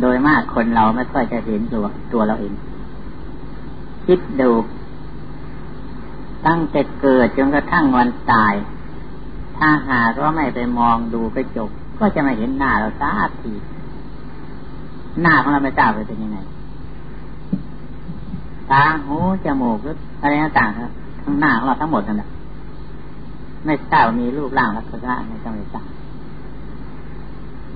โดยมากคนเราไม่ค่อยจะเห็นตัวตัวเราเอง คิดดู ตั้งแต่เกิดจนกระทั่งวันตาย ถ้าหากว่าไม่ไปมองดูกระจก ก็จะไม่เห็นหน้าเราสักทีหน้าของเราไม่ทราบเป็นยังไงตาหูจมูกอะไรต่างๆครับทั้งหน้าของเราทั้งหมดนั่นแหละไม่ทราบมีรูปร่างลักษณะในจังหวัด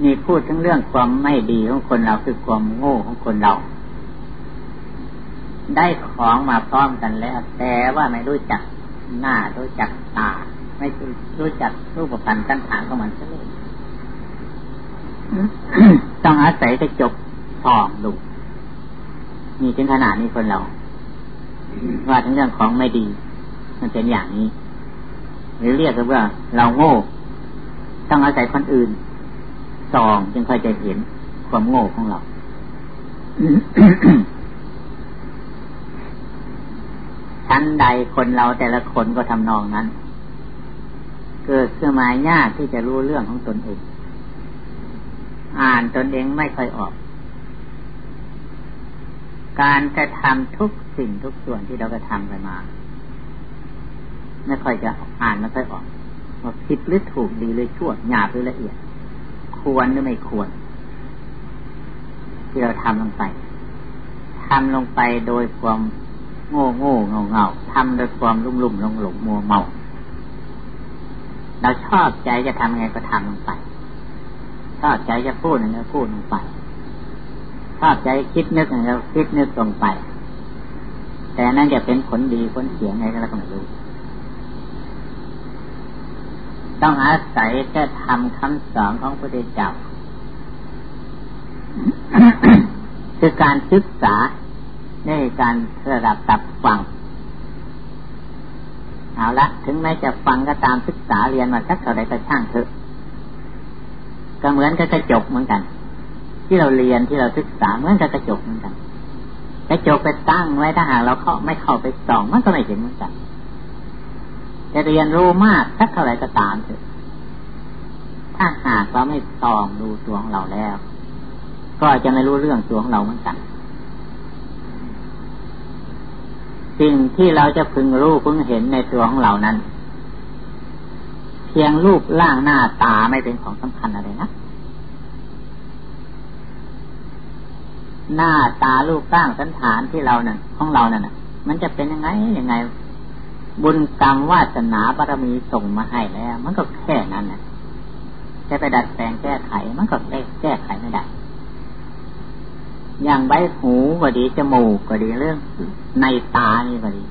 นี่พูดถึงเรื่องความไม่ดีของคนเราคือความโง่ของคนเรา ได้ของมาพร้อมกันแล้ว แต่ว่าไม่รู้จักหน้ารู้จักตา ไม่รู้จักรูปพันธ์สันฐานของมันเลยต้องอาศัยกระจกส่องดูมีถึงขนาดนี้คนเรา ว่าถึงเรื่องของไม่ดี มันเป็นอย่างนี้ หรือเรียกว่าเราโง่ ต้องอาศัยคนอื่น สองจึงค่อยจะเห็นความโง่ของเรา ชั้นใดคนเราแต่ละคนก็ทำนองนั้น เกิดเครื่องหมายยากที่จะรู้เรื่องของตนเอง อ่านตนเองไม่ค่อยออก การกระทำทุกสิ่งทุกส่วนที่เรากระทำไปมา ไม่ค่อยจะอ่านไม่ค่อยออกว่าผิดหรือถูกดีหรือชั่วหยาบหรือละเอียด ควรหรือไม่ควร ที่เราทำลงไปทำลงไปโดยความโง่โง่เงาเงาทำโดยความลุ่มลุ่มหลงหลงมัวเมาเราชอบใจจะทำไงก็ทำลงไป ชอบใจจะพูดอะไรก็พูดลงไป ชอบใจคิดนึกอะไรก็คิดนึกลงไป แต่นั่นจะเป็นผลดีผลเสียไงก็เราก็ไม่รู้ ต้องอาศัยแค่ทำคำสอนของพระพุทธเจ้าคือการศึกษาในการระดับตับฟัง เอาละถึงแม้จะฟังก็ตามศึกษาเรียนมาสักเท่าไรก็ช่างเถอะ ก็เหมือนกับกระจกเหมือนกัน ที่เราเรียนที่เราศึกษาเหมือนกับกระจกเหมือนกันกระจกไปตั้งไว้ถ้าหากเราเข้าไม่เข้าไปส่องมันก็ไม่เห็นเหมือนกัน จะเรียนรู้มากสักเท่าไรก็ตามเถอะถ้าหากเราไม่ตองดูตัวของเราแล้ว ก็จะไม่รู้เรื่องตัวของเราเหมือนกัน สิ่งที่เราจะพึงรู้พึงเห็นในตัวของเรานั้น เพียงรูปร่างหน้าตาไม่เป็นของสำคัญอะไรนะหน้าตารูปร่างสันฐานที่เราเนี่ยของเราเนี่ยมันจะเป็นยังไงยังไง บุญกรรมวาสนาบารมีส่งมาให้แล้ว มันก็แค่นั้นนะจะไปดัดแปลงแก้ไข มันก็แก้ไขไม่ได้ อย่างใบหูก็ดีจมูกก็ดีเรื่อง ในตานี่ก็ดี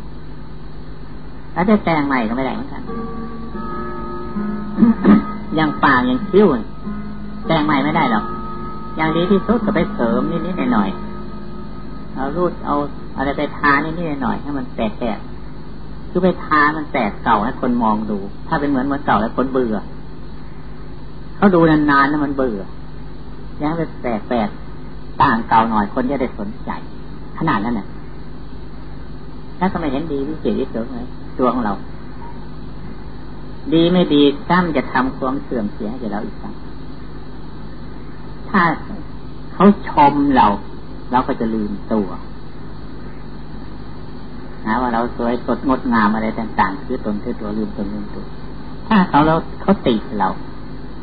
แล้วจะแต่งใหม่ก็ไม่ได้เหมือนกัน อย่างปากอย่างคิ้วแต่งใหม่ไม่ได้หรอก อย่างดีที่สุดก็ไปเสริมนิดๆหน่อยๆเอารูดเอาอะไรไปทานิดๆหน่อยให้มันแตก คือไปทามันแตกเก่าให้คนมองดู ถ้าเป็นเหมือนเหมือนเก่าแล้วคนเบื่อเขาดูนานๆแล้วมันเบื่อยังไปแตกแปดต่างเก่าหน่อยคนจะได้สนใจ ขนาดนั้นน่ะถ้าก็ไม่เห็นดีวิเศษวิเศษเลยตัวของเรา ดีไม่ดีซ้ำจะทำความเสื่อมเสียให้แก่เราอีกครั้งถ้าเขาชมเรา เราก็จะลืมตัว ว่าเราสวยสดงดงามอะไรต่างๆคือตนคือตัวลืมตนลืมตัวถ้าเขาเราเขาติเรา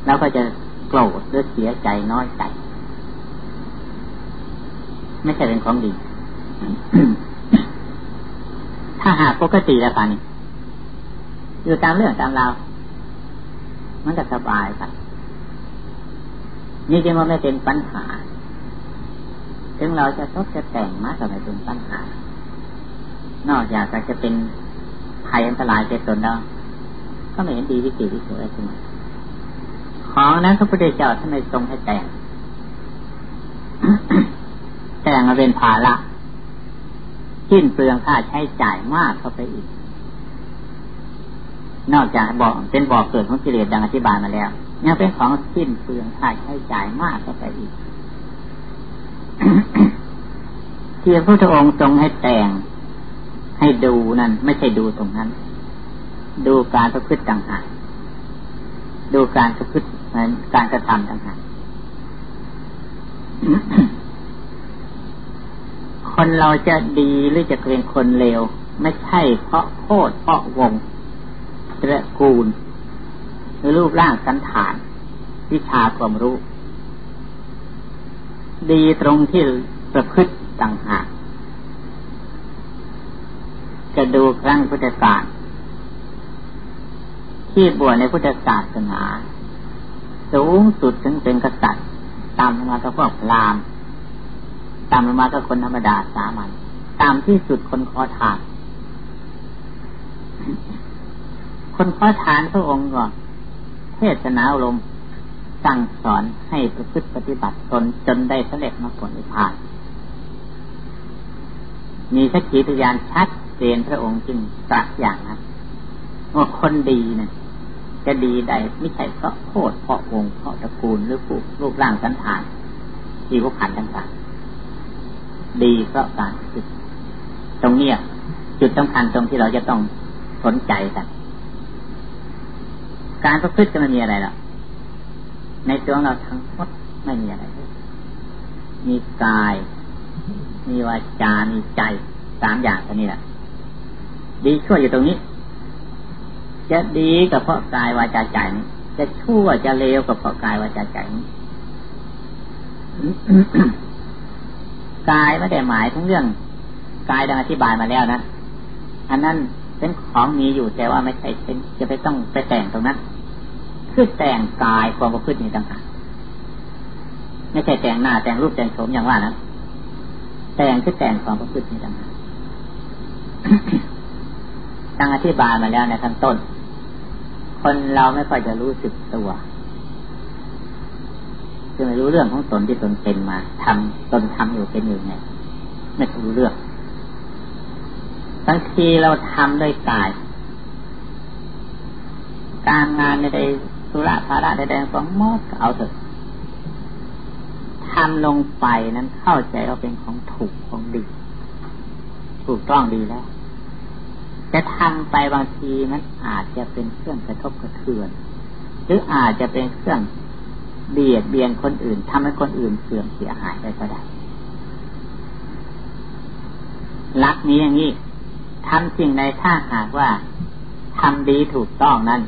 เราก็จะโกรธหรือเสียใจน้อยใจไม่ใช่เป็นของดี ถ้าหากปกติแล้วกันอยู่ตามเรื่องตามราวมันจะสบายไปนี่จึงว่าไม่เป็นปัญหา ถึงเราจะชอบจะแต่งมาก็ไม่เป็นปัญหา นอกจากจะเป็นภัยอันตรายแก่ตนแล้วก็ไม่เห็นดีวิจิตรวิสุทธิ์อะไรขึ้นมาของนั้นพระพุทธเจ้าท่านไม่ทรงให้แต่ง แต่งมาเป็นภาระชิ้นเปลืองค่าใช้จ่ายมากเข้าไปอีก นอกจากบอกเป็นบอกเกิดของกิเลสดังอธิบายมาแล้วยังเป็นของชิ้นเปลืองค่าใช้จ่ายมากเข้าไปอีกที่พระพุทธองค์ทรงให้แต่ง ให้ดูนั่นไม่ใช่ดูตรงนั้น ดูการประพฤติต่างหากดูการประพฤติการกระทำต่างหากคนเราจะดีหรือจะเป็นคนเลวไม่ใช่เพราะโคตรเพราะวงตระกูล หรือรูปร่างสันฐาน วิชาความรู้ ดีตรงที่ประพฤติต่างหาก จะดูครั้งพุทธศาสตร์ที่บวชในพุทธศาสนา สูงสุดถึงเป็นกษัตริย์ตามมาก็พวกพราหมณ์ตามมาก็คนธรรมดาสามัญตามที่สุดคนขอทาน คนขอทานพระองค์ก็เทศนาอารมณ์สั่งสอนให้ประพฤติปฏิบัติตนจนได้สำเร็จมาผลนิพพาน มีสักขีพยานชัด เจนพระองค์จึงตรัสอย่างนั้นว่าคนดีเนะี่ยจะดีใดไม่ใช่เพราะโคตรเพราะวงเพราะตระกูลหรือผู้รูปร่างสันฐานที่วกขันต่างๆดีเพราะการฝึกตรงเนี้ยจุดสำคัญตรงที่เราจะต้องสนใจกัน การประพฤติจะไม่มีอะไรหรอกในตัวเราทั้งหมดไม่มีอะไร มีกาย มีวาจา มีใจสามอย่างตัวนี้แหละ ดีชั่วอยู่ตรงนี้ จะดีกับเพราะกายวาจาใจจะชั่วจะเลวกับเพราะกายวาจาใจกายไม่ได้หมายถึงเรื่องกายดังอธิบายมาแล้วนะอันนั้นเป็นของมีอยู่แต่ว่าไม่ใช่เป็นจะไปต้องไปแต่งตรงนั้นคือแต่งกายความประพฤตินี้ต่างหากไม่ใช่แต่งหน้าแต่งรูปแต่งโฉมอย่างว่านะแต่งคือแต่งความประพฤตินี้ต่างหาก ตั้งอธิบายมาแล้วในขั้นต้น คนเราไม่ค่อยจะรู้สึกตัวคือไม่รู้เรื่องของตนที่ตนเป็นมาทำตนทำอยู่เป็นอยู่ไงไม่รู้เรื่องบางทีเราทำด้วยกาย การงานในใดธุระภาระใดๆของมดเอาเถอะทำลงไปนั้นเข้าใจว่าเป็นของถูกของดี ถูกต้องดีแล้ว จะทำไปบางทีมันอาจจะเป็นเครื่องกระทบกระเทือน หรืออาจจะเป็นเครื่องเบียดเบียนคนอื่นทำให้คนอื่นเสื่อมเสียหายไปก็ได้ลักนี้อย่างนี้ทำสิ่งใดถ้าหากว่าทำดีถูกต้องนั้น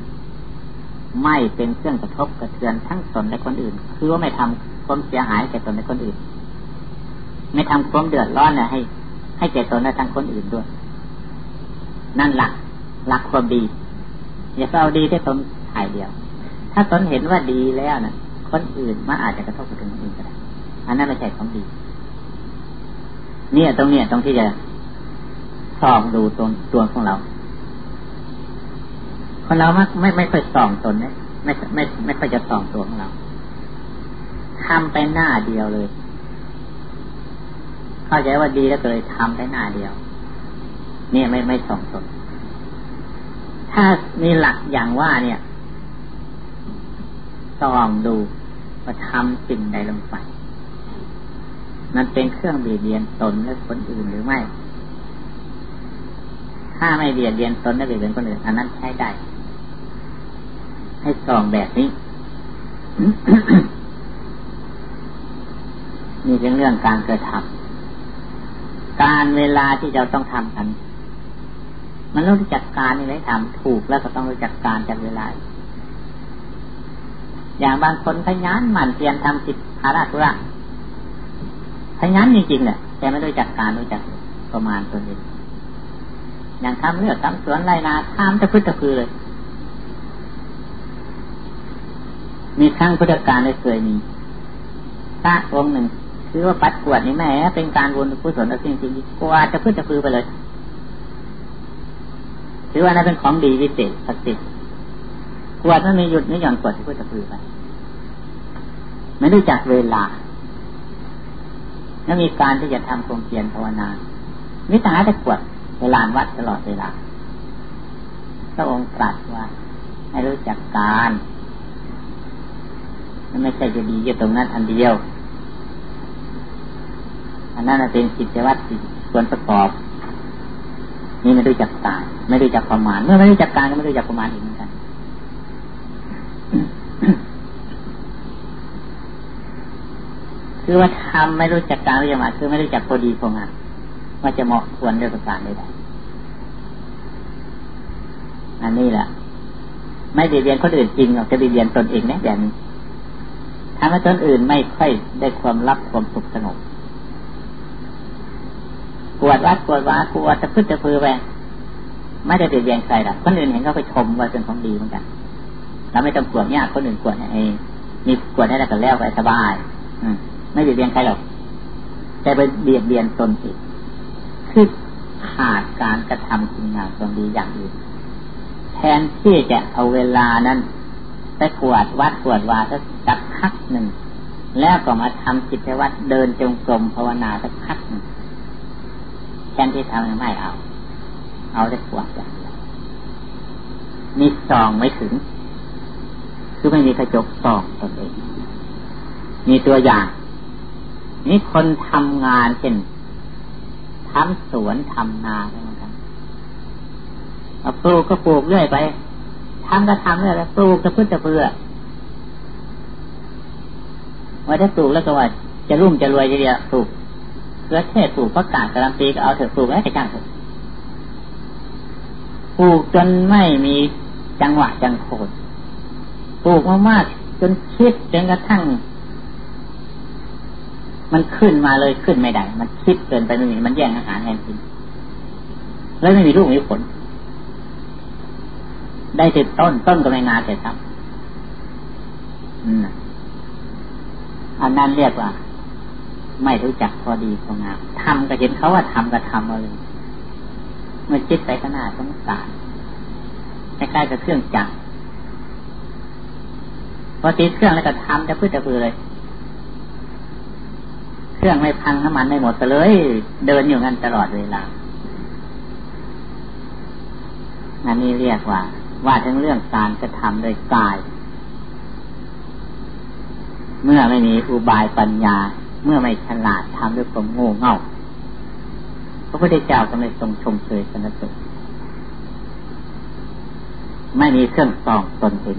ไม่เป็นเครื่องกระทบกระเทือนทั้งตนและคนอื่น คือว่าไม่ทำความเสียหายแก่ตนและคนอื่น ไม่ทำความเดือดร้อนนะให้ ให้แก่ตนและทั้งคนอื่นด้วย นั่นหลักหลักความดี อย่าเอาดีที่ตนถ่ายเดียว ถ้าตนเห็นว่าดีแล้วนะคนอื่นมันอาจจะกระทบกระเทือนคนอื่นก็ได้อันนั้นไม่ใช่ของดี เนี่ยตรงเนี้ยตรงที่จะส่องดูตนตัวของเรา คนเราไม่ไม่ไม่ค่อยส่องตนนะไม่ไม่ไม่ค่อยจะส่องตัวของเราทำไปหน้าเดียวเลย เข้าใจว่าดีแล้วเลยทำไปหน้าเดียว เนี่ยไม่ไม่ส่องตนถ้ามีหลักอย่างว่าเนี่ยส่องดูว่าทำสิ่งใดลงไป มันเป็นเครื่องเบียดเบียนตนและคนอื่นหรือไม่ ถ้าไม่เบียดเบียนตนและเบียดเบียนคนอื่นอันนั้นใช้ได้ ให้ส่องแบบนี้นี่เป็นเรื่องการกระทำการเวลาที่เราต้องทำกัน มันรู้จักการนี่ไหมทำถูกแล้วก็ต้องรู้จักการจัดเวลา อย่างบางคนพยันหมั่นเพียรทำจิตภาระธุระพยันจริงๆเนี่ยแต่ไม่รู้จักการรู้จักประมาณตัวเองอย่างทำเลือกทำสวนไรนาทำจะพึ่งจะพือเลย มีครั้งพุทธการได้เคยมีพระองค์หนึ่งคือว่าปัดกวดนี่แม่เป็นการวนกุศลจริงๆกวาดจะพึ่งจะพือไปเลย ถือว่านั้นเป็นของดีวิเศษศักดิ์สิทธิ์ขวดมันมีหยุดไม่หย่อนกวดที่พุทธพือไปไม่รู้จักเวลา แล้วมีการที่จะทำความเพียรภาวนามิตรหาแต่ขวดเวลาวัดตลอดเวลาพระองค์ตรัสว่า ให้รู้จักการไม่ใช่จะดีอยู่ตรงนั้นอันเดียว อันนั้นเป็นกิจวัตรส่วนประกอบ นี่ไม่รู้จักตายไม่รู้จักประมาณ เมื่อไม่รู้จักการก็ไม่รู้จักประมาณอีกเหมือนกัน คือว่าทำไม่รู้จักการรู้จักมาคือไม่รู้จักพอดีพองานว่าจะเหมาะควรด้วยประการใดๆอันนี้แหละไม่เบียดเบียนคนอื่นจริงหรอกจะเบียดเบียนตนเองนะแบบนี้ทำให้ตนอื่นไม่ค่อยได้ความรับความสุขสงบ ปวดวัดปวดวาปวดจะพึ่งจะพือไปไม่ได้เบียดเบียนใครหรอกคนอื่นเห็นเขาไปชมว่าเป็นของดีเหมือนกันเราไม่ต้องกวดยากคนอื่นกวดให้มีกวดให้ได้กันแล้วไปสบาย อืมไม่เบียดเบียนใครหรอกแต่ไปเบียดเบียนตนเองคือขาดการกระทำคุณงามความดีอย่างอื่นแทนที่จะเอาเวลานั้นไปกวดวัดกวดวาสักสักพักหนึ่งแล้วก็มาทำจิตวัดเดินจงกรมภาวนาสักพักหนึ่ง แทนที่ทำไม่เอา เอาได้กวดอย่างเดียวมีซองไม่ถึง คือไม่มีกระจกส่องตนเอง มีตัวอย่าง นี่คนทำงานเช่นทำสวนทำนาเหมือนกันปลูกก็ปลูกเรื่อยไปทำก็ทำเรื่อยไปปลูกจะพึ่งจะเบื่อว่าถ้าปลูกแล้วก็ว่าจะรุ่มจะรวยจะเดียวปลูก เพื่อเทศปลูกประกาศกระลำปีก็เอาเถอะปลูกแล้วจะจ้างเถอะปลูกจนไม่มีจังหวะจังโคตรปลูกมากๆจนคิดจนกระทั่ง มันขึ้นมาเลยขึ้นไม่ได้ มันคิดเกินไปไม่มีมันแย่งอาหารแทนกินแล้วไม่มีลูกมีผล ได้ติดต้นต้นก็ไม่งาเสร็จครับอันนั้นเรียกว่า ไม่รู้จักพอดีพองามทำก็เห็นเขาว่าทำก็ทำมาเลยเมื่อคิดไปขนาดสงสารใกล้ๆกับเครื่องจักรพอติดเครื่องแล้วก็ทำจะพื้นจะพือเลย เครื่องไม่พังน้ำมันไม่หมดเลย เดินอยู่งั้นตลอดเวลาอันนี้เรียกว่า ว่าทั้งเรื่องการกระทำโดยกาย เมื่อไม่มีอุบายปัญญา เมื่อไม่ฉลาดทำด้วยความโง่เง่าพระพุทธเจ้าก็ไม่ทรงชมเชยสนสุไม่มีเครื่องส่องตนเอง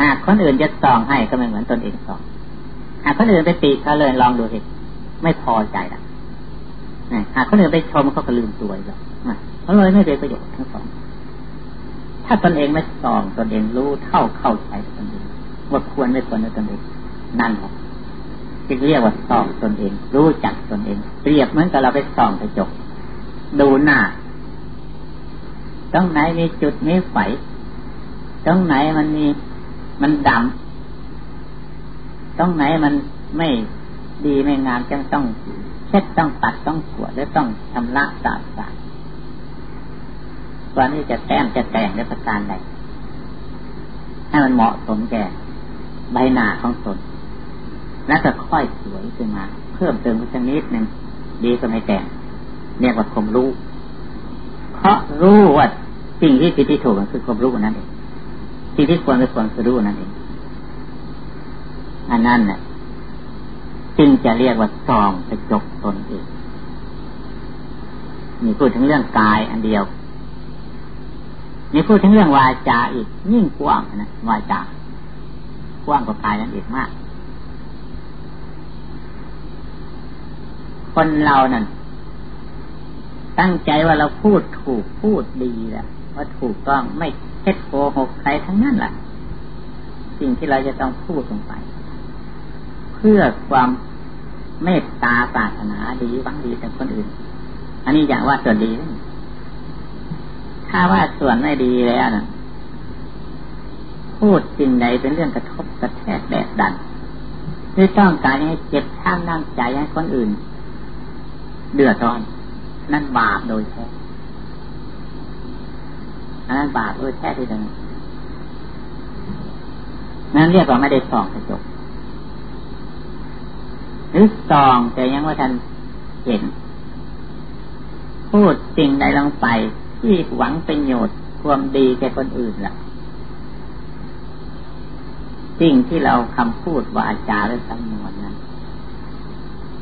หากคนอื่นจะส่องให้ก็ไม่เหมือนตนเองส่อง หากคนอื่นไปตีเขาเลยลองดูสิไม่พอใจละหากคนอื่นไปชมเขาก็ลืมตัวแล้วเขาเลยไม่เป็นประโยชน์ทั้งสอง ถ้าตนเองไม่ส่องตนเองรู้เท่าเข้าใจตนเองว่าควรไม่ควรในตนเองนั่นแหละ จึงเรียกว่าส่องตนเอง รู้จักตนเอง เปรียบเหมือนกับเราไปส่องกระจก ดูหน้าตรงไหนมีจุดมีไฟตรงไหนมันมีมันดำตรงไหนมันไม่ดีไม่งามจังต้องเช็ดต้องตัดต้องขวดหรือต้องชำระสะอาดก่อนที่จะแต้มจะแต่งในประการใดให้มันเหมาะสมแก่ใบหน้าของตน แล้วก็ค่อยสวยขึ้นมา เพิ่มเติมสักนิดหนึ่งดีก็ไม่แต่งเรียกว่าความรู้ เพราะรู้ว่าสิ่งที่ผิดที่ถูกมันคือความรู้นั่นเองสิ่งที่ควรไม่ควรคือรู้นั่นเองอันนั้นน่ะจึงจะเรียกว่าซองกระจกตนเองนี่พูดถึงเรื่องกายอันเดียวนี่พูดถึงเรื่องวาจาอีกยิ่งกว้างนะวาจากว้างกว่ากายนั้นอีกมาก คนเรานั่นตั้งใจว่าเราพูดถูกพูดดีและว่าถูกต้องไม่เท็จโกหกใครทั้งนั้นแหละสิ่งที่เราจะต้องพูดลงไป เพื่อความเมตตาปรารถนาดีหวังดีแต่คนอื่น อันนี้อย่างว่าส่วนดี ถ้าว่าส่วนไม่ดีแล้วนะพูดสิ่งใดเป็นเรื่องกระทบกระแทกแดดดันหรือต้องการให้เจ็บช้ำน้ำใจให้คนอื่น เดือดร้อน นั่นบาปโดยแท้อันนั้นบาปโดยแท้ที่เดิมนั่นเรียกว่าไม่ได้ส่องกระจกหรือซองแต่ยังว่าท่านเห็น พูดสิ่งใดลงไป ที่หวังประโยชน์ความดีแก่คนอื่นล่ะสิ่งที่เราคำพูดวาจาหรือสำนวนนั้น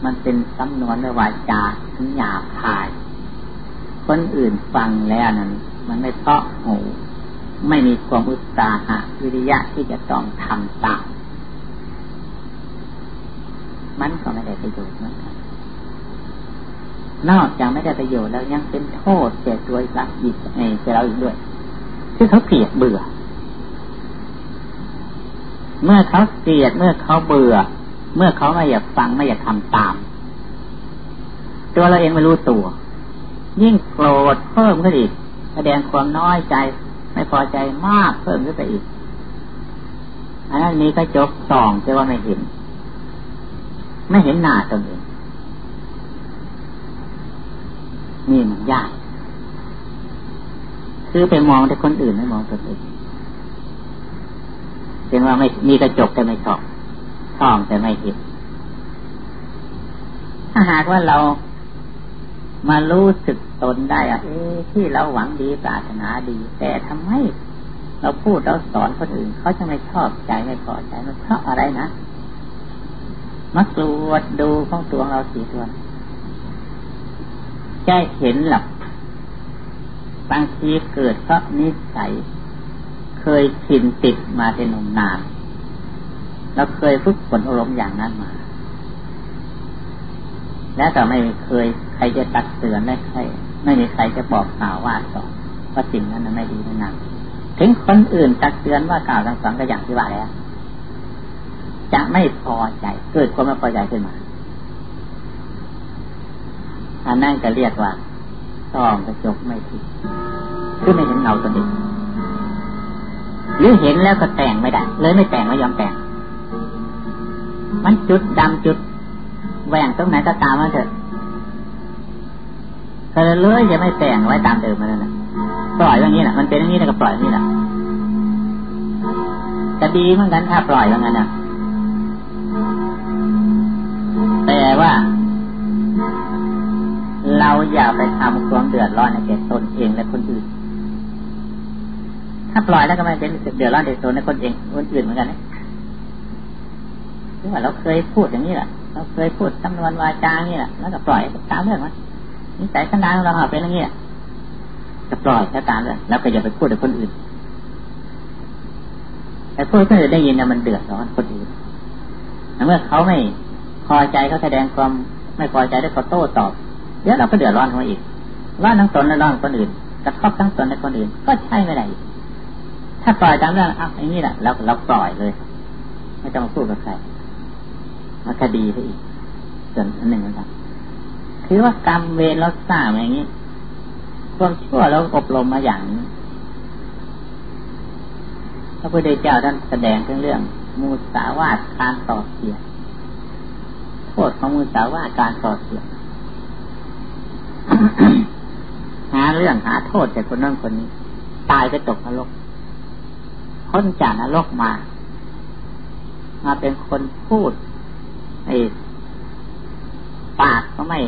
มันเป็นสำนวนวาจาทั้งหยาบคาย คนอื่นฟังแล้วนั้น มันไม่เพาะหู ไม่มีความอุตสาหะวิริยะที่จะต้องทำตามมันก็ไม่ได้ประโยชน์เหมือนกันนอกจากไม่ได้ประโยชน์แล้วยังเป็นโทษแก่ตัวละอีกในแก่เราอีกด้วยคือเขาเกลียดเบื่อ เมื่อเขาเกลียดเมื่อเขาเบื่อ เมื่อเขาไม่อยากฟังไม่อยากทำตาม ตัวเราเองไม่รู้ตัว ยิ่งโกรธเพิ่มขึ้นอีก แสดงความน้อยใจ ไม่พอใจมากเพิ่มขึ้นไปอีก อันนั้นมีกระจกส่องแต่ว่าไม่เห็น ไม่เห็นหน้าตนเองนี่มันยากคือไปมองแต่คนอื่นไม่มองตัวเองเป็นว่าไม่มีกระจกแต่ไม่ชอบ ส่องแต่ไม่เห็นถ้าหากว่าเรามารู้สึกตนได้อะเอ๊ที่เราหวังดีปรารถนาดี แต่ทำไมเราพูดเราสอนคนอื่นเขาจะไม่ชอบใจไม่พอใจมันเพราะอะไรนะมักตรวจดูของตัวเราสี่ตัวแก้เห็นหลับบางทีเกิดเพราะนิสัย เคยชินติดมาเป็นนมนาน เราเคยฝึกฝนอารมณ์อย่างนั้นมา และแต่ไม่เคยใครจะตักเตือนได้ใครไม่มีใครจะบอกกล่าวว่าสอนว่าสิ่งนั้นไม่ดีไม่งามถึงคนอื่นตักเตือนว่ากล่าวทั้งสองก็อย่างที่ว่าแล้วจะไม่พอใจเกิดความไม่พอใจขึ้นมาอันนั่นก็เรียกว่าส่องกระจกไม่ผิดคือไม่เห็นเงาตัวเองหรือเห็นแล้วก็แต่งไม่ได้ เลยไม่แต่งไม่ยอมแต่ง มันจุดดำจุดแหว่งตรงไหนก็ตามมาเถอะก็เลยจะไม่แต่งไว้ตามเดิมมาแล้วนะปล่อยอย่างนี้แหละมันเป็นอย่างนี้แล้วก็ปล่อยอย่างนี้แหละจะดีเหมือนกันถ้าปล่อยอย่างนั้นนะแต่ว่า เราอย่าไปทำความเดือดร้อนในแก่ตนเองและคนอื่น ถ้าปล่อยแล้วก็ไม่เป็นเดือดร้อนในตนและคนเองคนอื่นเหมือนกันนะ ที่ว่าเราเคยพูดอย่างนี้แหละเราเคยพูดจำนวนวาจาอย่างนี้แหละแล้วก็ปล่อยตามเรื่องมันนิสัยสันดานของเราเป็นอย่างนี้จะปล่อยแค่ตามเรื่องแล้วก็อย่าไปพูดกับคนอื่นแต่พูดคนอื่นได้ยินนะมันเดือดร้อนคนอื่นเมื่อเขาไม่พอใจเขาแสดงความไม่พอใจได้เขาโต้ตอบเดี๋ยวเราก็เดือดร้อนเขาอีกร้อนทั้งตนและร้อนคนอื่นกระทบทั้งตนและคนอื่น ก็ใช่ไม่ได้ถ้าปล่อยตามเรื่องอะอย่างนี้แหละเราเราปล่อยเลย ไม่ต้องพูดกับใคร มาคดีไปอีกส่วนอันหนึ่งนะครับคือว่ากรรมเวรเราสร้างอย่างนี้ความชั่วเราอบรมมาอย่างนี้พระพุทธเจ้าท่านแสดงถึงเรื่อง มูสาวาทการต่อเสียโทษของมูสาวาทการต่อเสียหาเรื่องหาโทษจากคนนั้นคนนี้ ตายไปตกนรกพ้นจากนรกมา มาเป็นคนพูด ไอ้ปากก็ไม่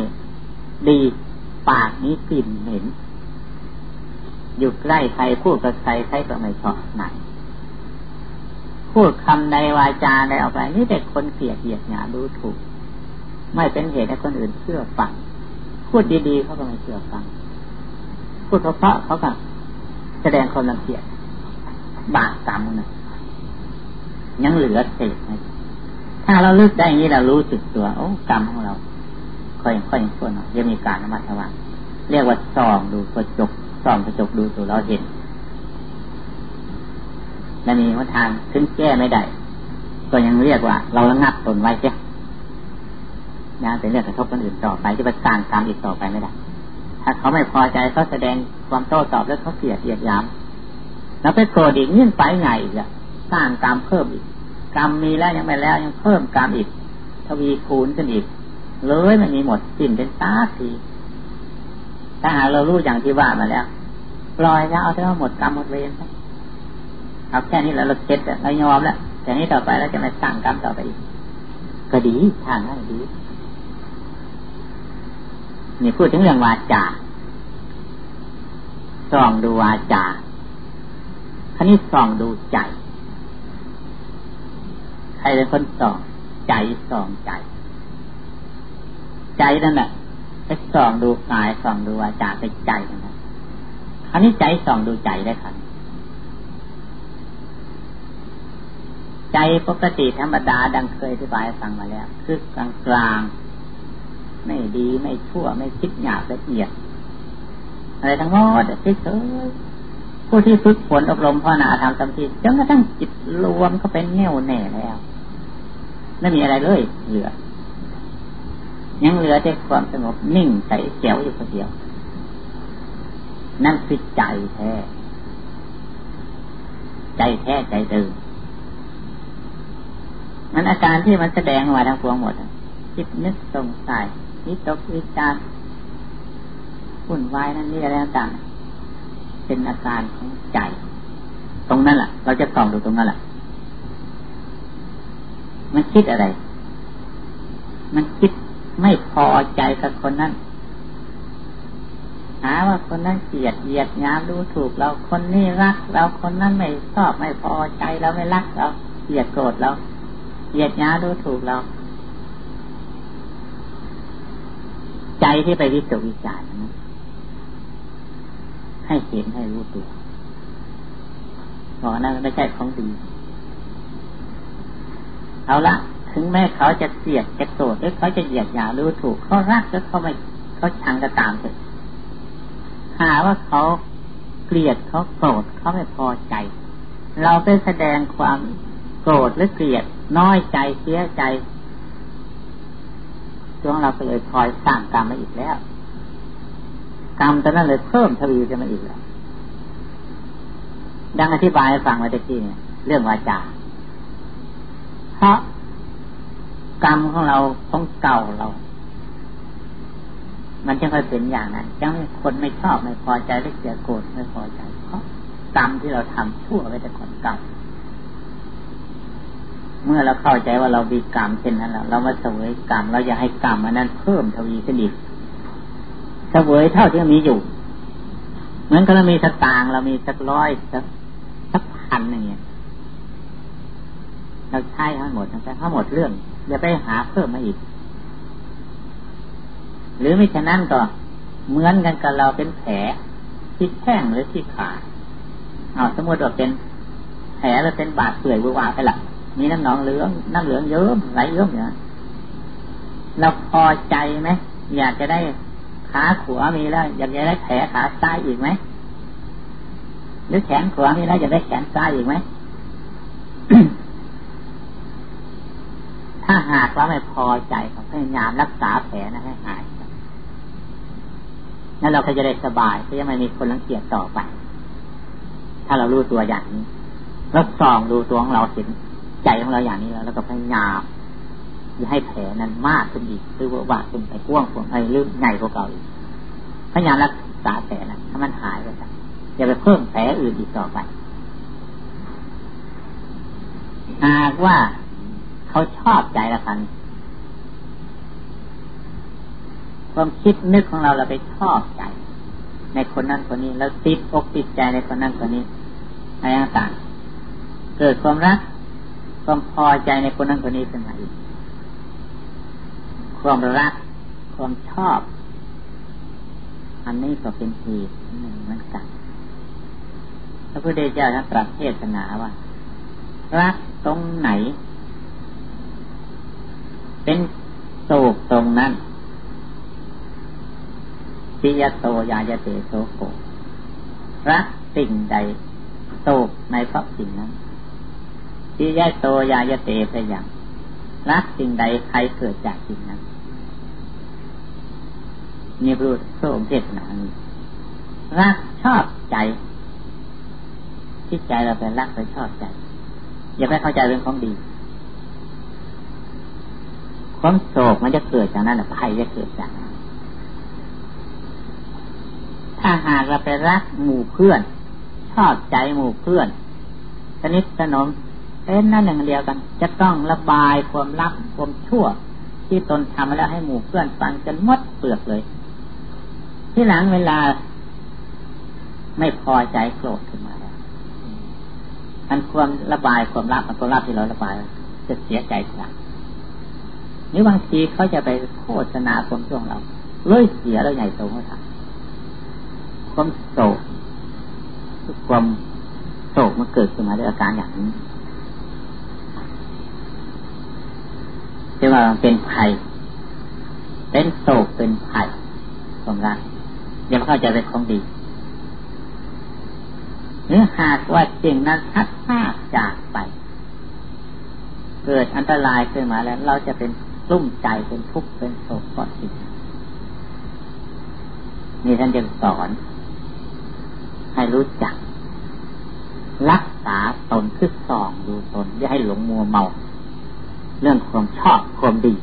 ดี ปากนี้กลิ่นเหม็นอยู่ใกล้ใครพูดกับใครใครก็ไม่ชอบไหนพูดคำใดวาจาใดออกไป นี่แต่คนเกลียดเหยียดหยาดูถูก ไม่เป็นเหตุให้คนอื่นเชื่อฟังพูดดีๆเขาก็ไม่เชื่อฟังพูดเพราะเขาก็แสดงความรังเกียจบาปกรรมนะยังเหลือเศษนะ ถ้าเราลึกได้อย่างนี้เรารู้สึกตัว โอ้กรรมของเรา ค่อยค่อยส่วนหน่อยยังมีการนมัสวาเรียกว่าส่องดูกระจกส่องกระจกดูตัวเราเห็นและมีว่าทางขึ้นแก้ไม่ได้ก็ยังเรียกว่า เราระงับตนไว้เสียนะเป็นเรื่องกระทบคนอื่นต่อไปที่ปสระสานกรรมอีกต่อไปไม่ได้ ถ้าเขาไม่พอใจเขาแสดงความโต้ตอบแล้วเขาเสียดเสียดยาม แล้วไปโกรธอีกยิ่งไปไงอีกอะสร้างกรรมเพิ่มอีก กรรมมีแล้วยังไม่แล้วยังเพิ่มกรรมอีก ทวีคูณขึ้นอีก เลยมันมีหมดสิ้นเป็นตาทีถ้าหากเรารู้อย่างที่ว่ามาแล้วปล่อยแล้วเอาเท่าหมดกรรมหมดเวรเอาแค่นี้แล้วเราเก็ตเรายอมแล้วแต่นี้ต่อไปเราจะไม่สร้างกรรมต่อไปอีกก็ดีทางนั้นดีนี่พูดถึงเรื่องวาจาส่องดูวาจาครนี้ส่องดูใจ รเป็นคนส่องใจส่องใจ ใจนั่นแหละไปส่องดูกายส่องดูวาจาไปใจนะครนี้ใจส่องดูใจได้ครับใจปกติธรรมดาดังเคยอธิบายฟังมาแล้ว คือกลางกลางไม่ดีไม่ชั่วไม่คิดหยาบละเอียด อะไรทั้งหมดเฉยๆผู้ที่ฝึกฝนอบรมภาวนาทำสมาธิจนกระทั่งจิตรวมก็เป็นแน่วแน่แล้ว ไม่มีอะไรเลยเหลือ ยังเหลือแต่ความสงบนิ่งใสแจ๋วอยู่คนเดียว นั่นคือใจแท้ ใจแท้ใจตื่นมันอาการที่มันแสดงออกมาทางพวงหมดคิดนึกสงสัยนิตกวิจารหุ่นวายนั่นนี่อะไรต่างเป็นอาการของใจ ตรงนั้นแหละเราจะส่องดูตรงนั้นแหละ มันคิดอะไร มันคิดไม่พอใจกับคนนั้นหาว่าคนนั้นเกลียดเหยียดยามดูถูกเราคนนี้รักเราคนนั้นไม่ชอบไม่พอใจเราไม่รักเราเกลียดโกรธเราเกลียดยาดูถูกเรา ใจที่ไปวิจารวิจารณ์ให้เห็นให้รู้ตัวเพราะนั้นไม่ใช่ของดี เอาละถึงแม้เขาจะเกลียดจะโกรธหรือเขาจะเหยียดหยามรู้ถูกเขารักหรือเขาไม่เขาชังก็ตามเถอะหาว่าเขาเกลียดเขาโกรธเขาไม่พอใจ เราไปแสดงความโกรธหรือเกลียดน้อยใจเสียใจช่วงเราก็เลยคอยสร้างกรรมมาอีกแล้ว กรรมตอนนั้นเลยเพิ่มทวีจะมาอีกแล้วดังอธิบายให้ฟังมาตะกี้เนี่ยเรื่องวาจา เพราะกรรมของเราของเก่าเรา มันจะค่อยเป็นอย่างนั้นยังคนไม่ชอบไม่พอใจหรือเสียโกรธไม่พอใจ เพราะกรรมที่เราทำชั่วไว้แต่คนเก่าเมื่อเราเข้าใจว่าเรามีกรรมเช่นนั้นแล้วเรามาเสวยกรรมเราอยากให้กรรมอันนั้นเพิ่มทวีขึ้นอีกเสวยเท่าที่มีอยู่ เหมือนกับเรามีสตางเรามีสักร้อยสักสักพันอย่างเงี้ย เราใช้ทั้งหมดทั้งทั้งหมดเรื่องอย่าไปหาเพิ่มมาอีก หรือไม่ฉะนั้นก็เหมือนกันกับเราเป็นแผลที่แข้งหรือที่ขาเอาสมมติว่าเป็นแผลแล้วเป็นบาดเปื่อยวุ่นวายไปละมีน้ำหนองเหลืองน้ำเหลืองเยิ้มไหลเยิ้มเนี่ยเราพอใจไหมอยากจะได้ขาขวามีแล้ว อยากจะได้แผลขาซ้ายอีกไหมหรือแขนขวามีแล้วอยากได้แขนซ้ายอีกไหม ถ้าหากว่าไม่พอใจพยายามรักษาแผลนะให้หายนั่นเราก็จะได้สบายก็ยังไม่มีคนรังเกียจต่อไป ถ้าเรารู้ตัวอย่างนี้แล้วส่องดูตัวของเราเห็นใจของเราอย่างนี้แล้ว แล้วก็พยายามอย่าให้แผลนั้นมากขึ้นอีกหรือว่าว่าขึ้นไปกว้างกว่าไอ้ลืมใหญ่กว่าเก่าอีกพยายามรักษาแผลนั้นถ้ามันหายไปอย่าไปเพิ่มแผลอื่นอีกต่อไปหากว่า เขาชอบใจละกัน ความคิดนึกของเราเราไปชอบใจ ในคนนั้นคนนี้แล้วติดอกติดใจในคนนั้นคนนี้อะไรต่างเกิดความรักความพอใจในคนนั้นคนนี้ขึ้นมาอีกความรัก ความชอบ อันนี้ก็เป็นเหตุหนึ่งเหมือนกันพระพุทธเจ้าท่านตรัสเทศนาว่า รักตรงไหน เป็นโศกตรงนั้นปิยโตยายเตโสโกรักสิ่งใดโศกในเพราะสิ่งนั้นปิยโตยายเตพยังรักสิ่งใดใครเกิดจากสิ่งนั้นนี่พูดโสมเทศนารักชอบใจที่ใจเราเป็นรักไปชอบใจ อย่าไปเข้าใจเรื่องของดี ความโศกมันจะเกิดจากนั้นภัยจะเกิดจากนั้นถ้าหากเราไปรักหมู่เพื่อน ชอบใจหมู่เพื่อนสนิทสนมเป็นนั่นหนึ่งเดียวกัน จะต้องระบายความรักความชั่ว ที่ตนทำมาแล้วให้หมู่เพื่อนฟังจนมดเปลือกเลย ที่หลังเวลา ไม่พอใจโกรธขึ้นมาแล้วอันความระบายความรักมันความรักที่เราระบายจะเสียใจทีหลัง หรือบางทีเขาจะไปโฆษณาความช่วงเราเลยเสียแล้วใหญ่โตเขาทำความโศกความโศกมันเกิดขึ้นมาด้วยอาการอย่างนี้เรียกว่าเป็นภัยเป็นโศกเป็นภัยสมรักย่าเข้าใจเป็นของดีหรือหากว่าจริงนั้นทัดพาจากไป เกิดอันตรายขึ้นมาแล้ว เราจะเป็น รุ่มใจเป็นทุกข์เป็นโศกเพราะสิ่งนี่ท่านจะสอน ให้รู้จัก รักษาตนคือส่องดูตน อย่าให้หลงมัวเมา เรื่องความชอบความดี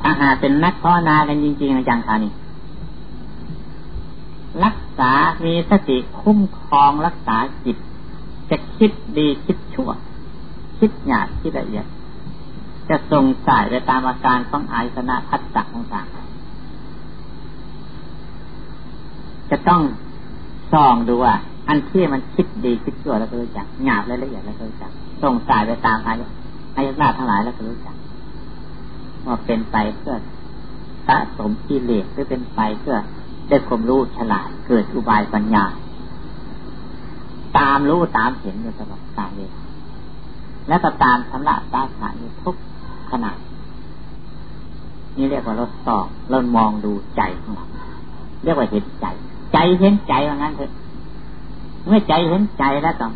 ถ้าหาเป็นนักภาวนากันจริงๆอาจารย์คานี่รักษามีสติคุ้มครองรักษาจิต จะคิดดีคิดชั่ว คิดหยาบคิดละเอียด จะส่งสายไปตามอาการของอายสนะพัฒจักต่างๆจะต้องส่องดูว่าอันที่มันคิดดีคิดชั่วแล้วก็รู้จักหยาบและละเอียดแล้วก็รู้จักส่งสายไปตามอายอายสนะทั้งหลายแล้วก็รู้จักว่าเป็นไปเพื่อสะสมกิเลสหรือเป็นไปเพื่อได้ความรู้ฉลาดเกิดอุบายปัญญา ตามรู้ตามเห็นอยู่ตลอดกาลเลย และก็ตามสำลักตาขาอยู่ทุกขณะนี่เรียกว่าเราสอบเรามองดูใจของเราเรียกว่าเห็นใจ ใจเห็นใจว่างั้นเถอะเมื่อใจเห็นใจแล้วต้อง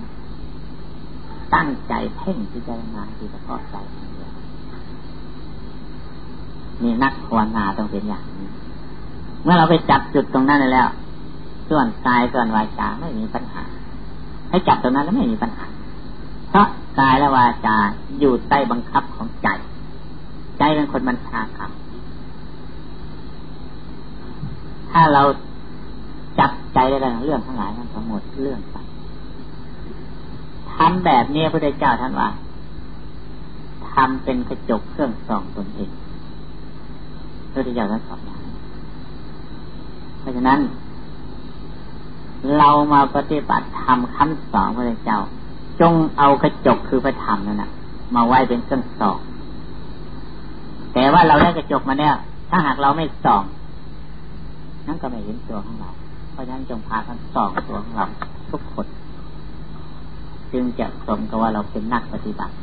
ตั้งใจเพ่งที่จะงาที่จะพาะใจนี่นักภาวนาต้องเป็นอย่างนี้ เมื่อเราไปจับจุดตรงนั้นแล้ว ส่วนกายส่วนวาจาไม่มีปัญหา ให้จับตรงนั้นแล้วไม่มีปัญหา พราะกายและวาจาอยู่ใต้บังคับของใจ ใจเป็นคนบัญชาครับ ถ้าเราจับใจได้แล้วเรื่องทั้งหลายทั้งหมดเรื่องไปทำแบบนี้พระพุทธเจ้าท่านว่าทำเป็นกระจกเครื่องส่องตนเองพระพุทธเจ้าท่านสอนอย่างเพราะฉะนั้น เรามาปฏิบัติธรรมคำสอนพระเจ้า จงเอากระจกคือพระธรรมนั่นนะมาไว้เป็นเครื่องส่อง แต่ว่าเราได้กระจกมาเนี่ยถ้าหากเราไม่ส่อง นั่นก็ไม่เห็นตัวของเรา เพราะฉะนั้นจงพากันส่องตัวของเราทุกคนจึงจะสมกับว่าเราเป็นนักปฏิบัติ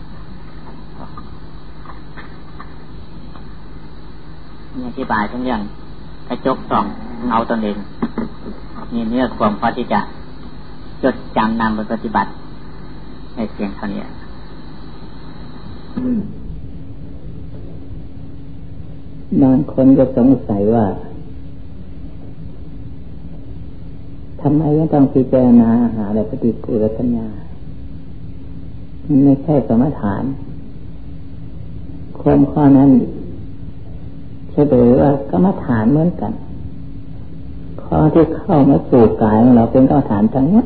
มีอธิบายทั้งเรื่องกระจกส่องเงาตนเองนี่เนื้อความพอที่จะจดจำนำไปปฏิบัติ ในเสียงเท่านี้บางคนก็สงสัยว่าทำไมต้องพิจารณาหาและปฏิกูลสัญญามันไม่ใช่สมถานความข้อนั้นเฉลยว่ากรรมฐานเหมือนกัน ข้อที่เข้ามาสู่กายของเราเป็นกรรมฐานทั้งหมด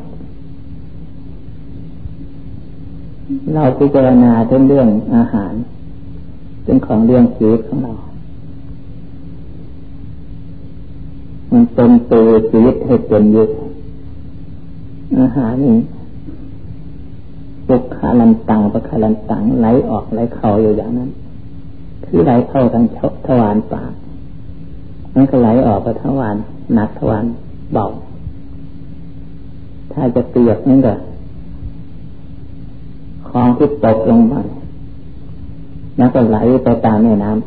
เราพิจารณาเรื่องเรื่องอาหารเป็นของเรื่องชีวิตของเรา มันเป็นตัวชีวิตให้เป็นยึดอาหารนี้ปุกขาลันตังปะขาลันตังไหลออกไหลเข้าอยู่อย่างนั้น คือไหลเข้าทางทวารปากมันก็ไหลออกไปทวารหนักทวารเบา ถ้าจะเปียกนั่นก็ องที่ตกลงไปแล้วก็ไหลไปตามแม่น้ำ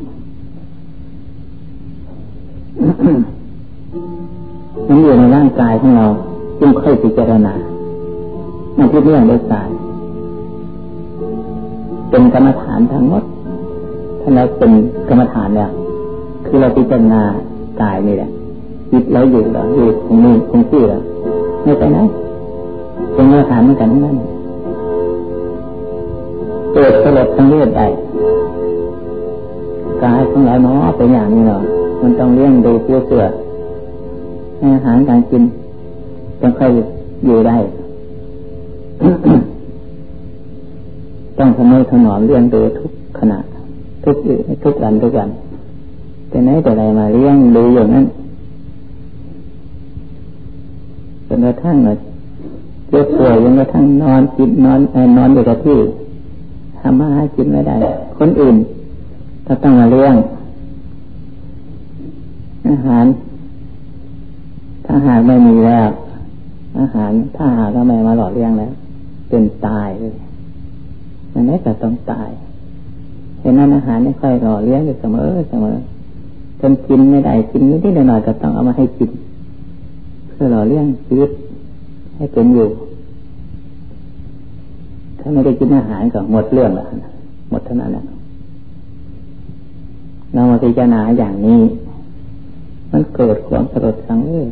มันอยู่ในร่างกายของเราจึงค่อยพิจารณามันที่เรื่องได้สายเป็นกรรมฐานทั้งหมดถ้าเราเป็นกรรมฐานเนี่ยคือเราพิจารณากายนี่แหละจิตเราอยู่เหรออยู่ตรงนี้ตรงที่เหรอไม่ไปไหนเป็นกรรมฐานเหมือนกันนั่น กิดสลดทั้งเลือดใดกายของเราเนาะเป็นอย่างนี้เนาะมันต้องเลี้ยงดูเพื่อเสื่ออาหารการกินต้องค่อยอยู่ได้ ต้องทำให้ถนอมเลี้ยงดูทุกขณะทุกทุกอันทุกอันแต่ไหนแต่ไรมาเลี้ยงดูอย่างนั้นจนกระทั่งเจ็บป่วยจนกระทั่งนอนกินนอนนอนอยู่กับที่ำมาหากินไม่ได้ คนอื่นก็ต้องมาเลี้ยง อาหาร ถ้าหากไม่มีแล้ว อาหาร ถ้าหากก็ไม่มาหล่อเลี้ยงแล้ว เป็นตายเลยอันนี้ก็ต้องตายเห็นนั้นอาหารไม่ค่อยหล่อเลี้ยงอยู่เสมอเสมอจนกินไม่ได้กินนิดหน่อยก็ต้องเอามาให้กินเพื่อหล่อเลี้ยงชีวิตให้เป็นอยู่ ถ้าไม่ได้กินอาหารก็หมดเรื่องละหมดเท่านั้นแหละเรามาพิจารณาอย่างนี้ มันเกิดความสลดสังเวช